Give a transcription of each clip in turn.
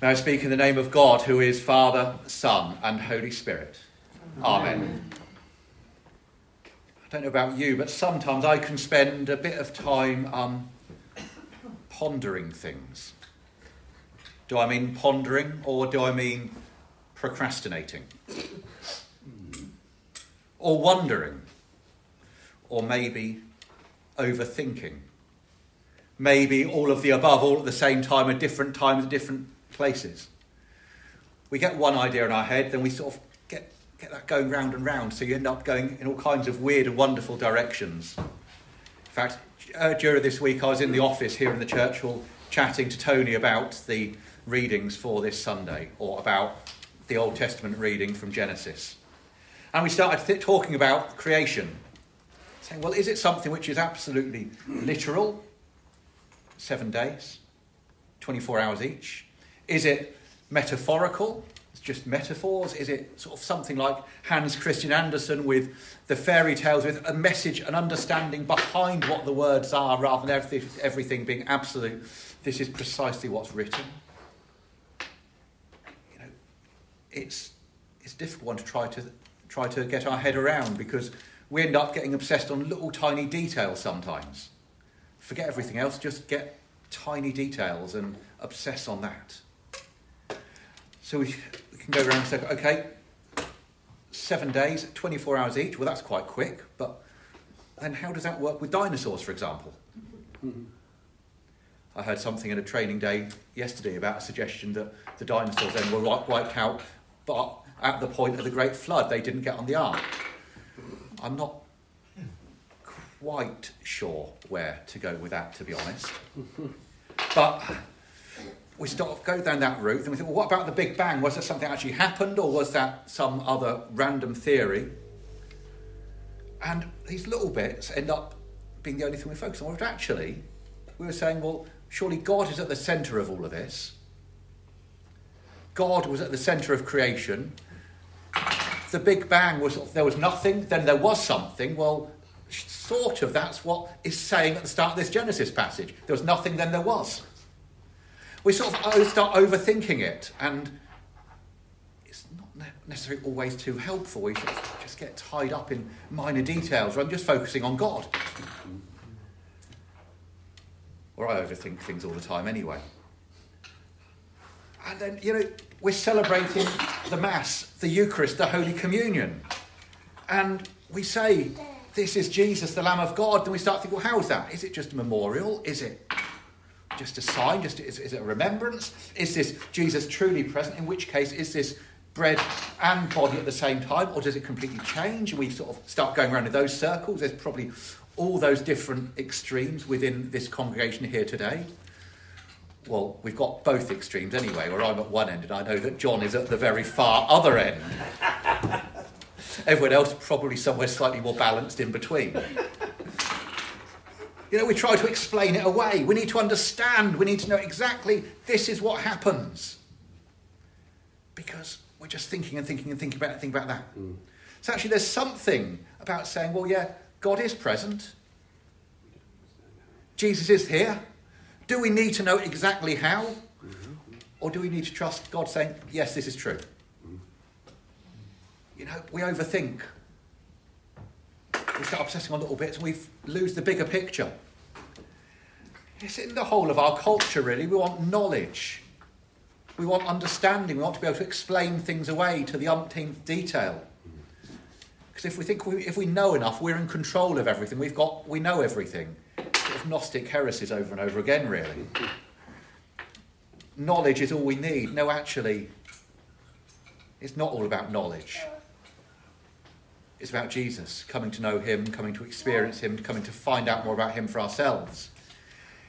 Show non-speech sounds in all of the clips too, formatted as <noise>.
Now I speak in the name of God, who is Father, Son, and Holy Spirit. Amen. I don't know about you, but sometimes I can spend a bit of time um, pondering things. Do I mean pondering or do I mean procrastinating? Or wondering? Or maybe overthinking? Maybe all of the above, all at the same time, at different times, at different places. We get one idea in our head, then we sort of get, get that going round and round, so you end up going in all kinds of weird and wonderful directions. In fact, uh, during this week, I was in the office here in the church hall chatting to Tony about the readings for this Sunday, or about the Old Testament reading from Genesis. And we started th- talking about creation, saying, well, is it something which is absolutely literal? Seven days, 24 hours each? Is it metaphorical? It's just metaphors? Is it sort of something like Hans Christian Andersen with the fairy tales with a message, an understanding behind what the words are rather than everything, everything being absolute? This is precisely what's written. You know, it's, it's difficult one to try to try to get our head around because we end up getting obsessed on little tiny details sometimes. Forget everything else, just get tiny details and obsess on that. So we, can go around and say, okay, seven days, 24 hours each. Well, that's quite quick, but then how does that work with dinosaurs, for example? I heard something in a training day yesterday about a suggestion that the dinosaurs then were wiped out, but at the point of the Great Flood, they didn't get on the ark. I'm not quite sure where to go with that, to be honest. But we start go down that route, and we think, well, what about the Big Bang? Was that something actually happened, or was that some other random theory? And these little bits end up being the only thing we focus on. But actually, we were saying, well, surely God is at the centre of all of this. God was at the centre of creation. The Big Bang was there was nothing, then there was something. Well, sort of that's what is saying at the start of this Genesis passage. There was nothing, then there was we sort of start overthinking it, and it's not necessarily always too helpful. We just get tied up in minor details, or I'm just focusing on God. Or I overthink things all the time anyway. And then, you know, we're celebrating the Mass, the Eucharist, the Holy Communion. And we say, This is Jesus, the Lamb of God. Then we start thinking, Well, how is that? Is it just a memorial? Is it just a sign? Just is, is it a remembrance? Is this Jesus truly present? In which case, is this bread and body at the same time, or does it completely change? And we sort of start going around in those circles. There's probably all those different extremes within this congregation here today. Well, we've got both extremes anyway, where I'm at one end and I know that John is at the very far other end. <laughs> Everyone else probably somewhere slightly more balanced in between. You know, we try to explain it away. We need to understand. We need to know exactly this is what happens. Because we're just thinking and thinking and thinking about it, thinking about that. Mm. So actually, there's something about saying, well, yeah, God is present. Jesus is here. Do we need to know exactly how? Mm-hmm. Or do we need to trust God saying, yes, this is true? Mm. You know, we overthink we start obsessing on little bits and we lose the bigger picture. It's in the whole of our culture, really. We want knowledge. We want understanding. We want to be able to explain things away to the umpteenth detail. Because if we think we, if we know enough, we're in control of everything. We've got, we know everything. Sort of Gnostic heresies over and over again, really. Knowledge is all we need. No, actually, it's not all about knowledge. It's about Jesus, coming to know him, coming to experience him, coming to find out more about him for ourselves.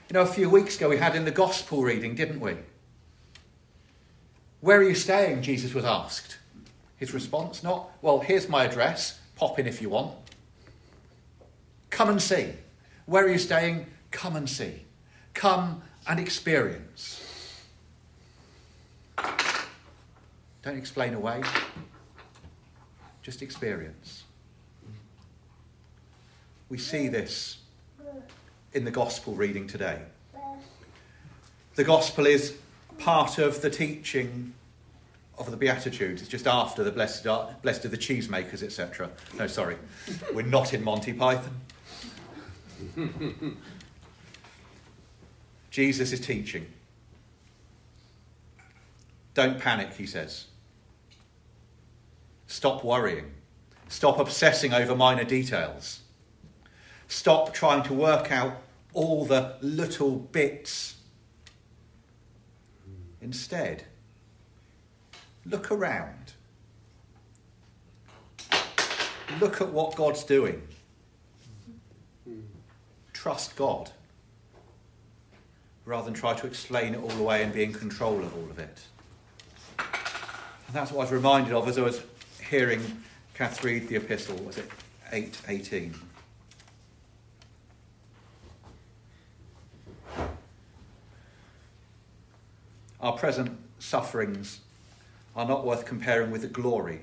You know, a few weeks ago we had in the gospel reading, didn't we? Where are you staying? Jesus was asked. His response, not, well, here's my address, pop in if you want. Come and see. Where are you staying? Come and see. Come and experience. Don't explain away. Just experience. We see this in the gospel reading today. The gospel is part of the teaching of the Beatitudes. It's just after the blessed are, blessed are the cheesemakers, etc. No, sorry, we're not in Monty Python. Jesus is teaching. Don't panic, he says. Stop worrying. Stop obsessing over minor details. Stop trying to work out all the little bits. Instead, look around. Look at what God's doing. Trust God rather than try to explain it all away and be in control of all of it. And that's what I was reminded of as I was hearing Kath read the epistle, was it 818? Our present sufferings are not worth comparing with the glory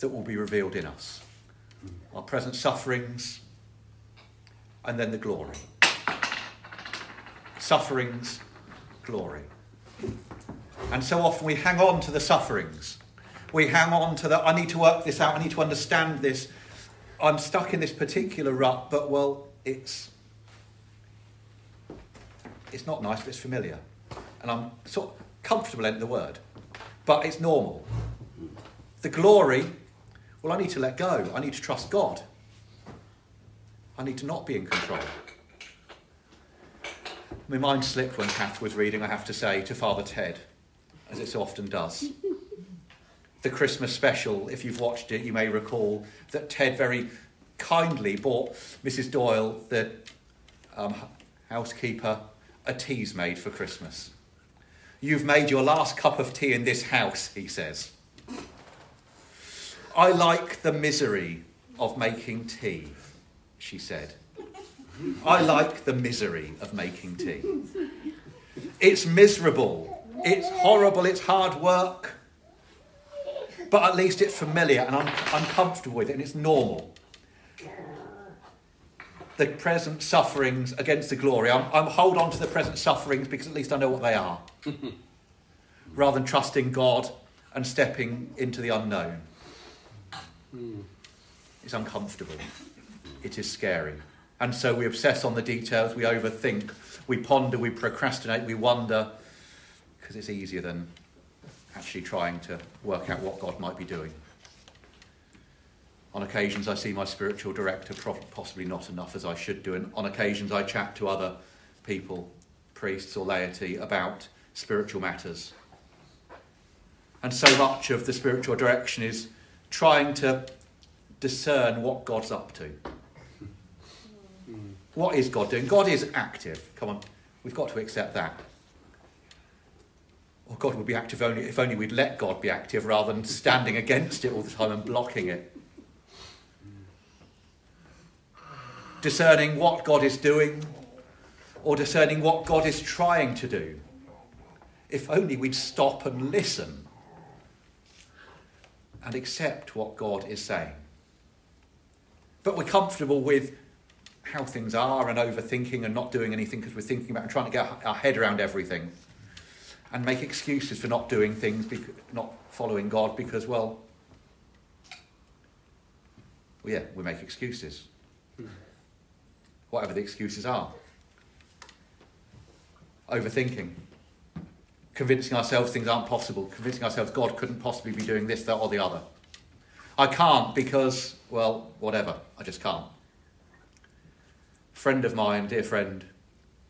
that will be revealed in us. Our present sufferings and then the glory. Sufferings, glory. And so often we hang on to the sufferings. We hang on to that. I need to work this out, I need to understand this. I'm stuck in this particular rut, but well, it's it's not nice, but it's familiar. And I'm sort of comfortable in the word. But it's normal. The glory, well, I need to let go. I need to trust God. I need to not be in control. My mind slipped when Kath was reading, I have to say, to Father Ted, as it so often does. The Christmas special, if you've watched it, you may recall that Ted very kindly bought Mrs. Doyle, the um, housekeeper, a Teasmade for Christmas. You've made your last cup of tea in this house, he says. I like the misery of making tea, she said. I like the misery of making tea. It's miserable, it's horrible, it's hard work, but at least it's familiar and I'm, I'm comfortable with it and it's normal. The present sufferings against the glory. I'm, I'm hold on to the present sufferings because at least I know what they are, <laughs> rather than trusting God and stepping into the unknown. Hmm. It's uncomfortable. It is scary. And so we obsess on the details, we overthink, we ponder, we procrastinate, we wonder, because it's easier than actually trying to work out what God might be doing. On occasions, I see my spiritual director, possibly not enough as I should do, and on occasions, I chat to other people, priests or laity, about spiritual matters. And so much of the spiritual direction is trying to discern what God's up to. Hmm. What is God doing? God is active. Come on, we've got to accept that. God would be active only if only we'd let God be active rather than standing against it all the time and blocking it. Discerning what God is doing or discerning what God is trying to do. If only we'd stop and listen and accept what God is saying. But we're comfortable with how things are and overthinking and not doing anything because we're thinking about and trying to get our head around everything and make excuses for not doing things, not following God because, well, well yeah, we make excuses. Whatever the excuses are. Overthinking. Convincing ourselves things aren't possible. Convincing ourselves God couldn't possibly be doing this, that, or the other. I can't because, well, whatever. I just can't A friend of mine, dear friend,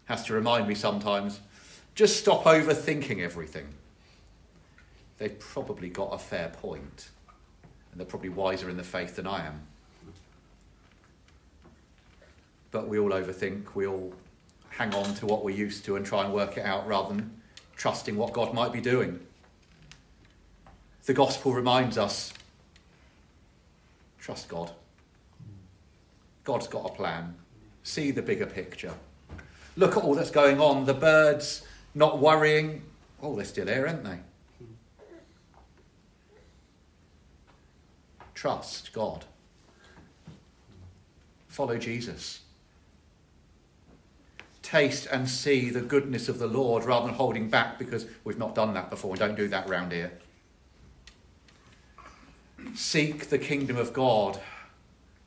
has to remind me sometimes just stop overthinking everything. They've probably got a fair point, and they're probably wiser in the faith than I am. But we all overthink, we all hang on to what we're used to and try and work it out rather than trusting what God might be doing. The gospel reminds us trust God. God's got a plan see the bigger picture. Look at all that's going on. The birds not worrying. Oh, they're still here, aren't they? Trust God. Follow Jesus. taste and see the goodness of the Lord rather than holding back because we've not done that before. We don't do that round here. Seek the kingdom of God.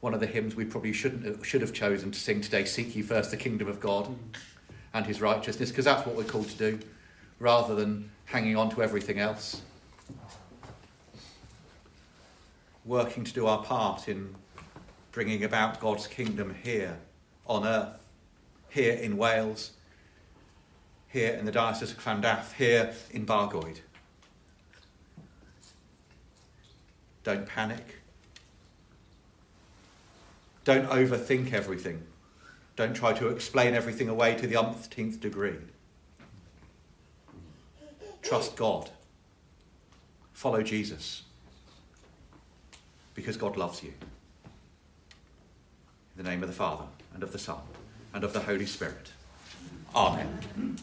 One of the hymns we probably shouldn't should have chosen to sing today. Seek ye first the kingdom of God and his righteousness, because that's what we're called to do, rather than hanging on to everything else. Working to do our part in bringing about God's kingdom here on earth, here in Wales, here in the Diocese of Llandaff, here in Bargoed. Don't panic. Don't overthink everything. Don't try to explain everything away to the umpteenth degree. Trust God. Follow Jesus. Because God loves you. In the name of the Father, and of the Son, and of the Holy Spirit. Amen.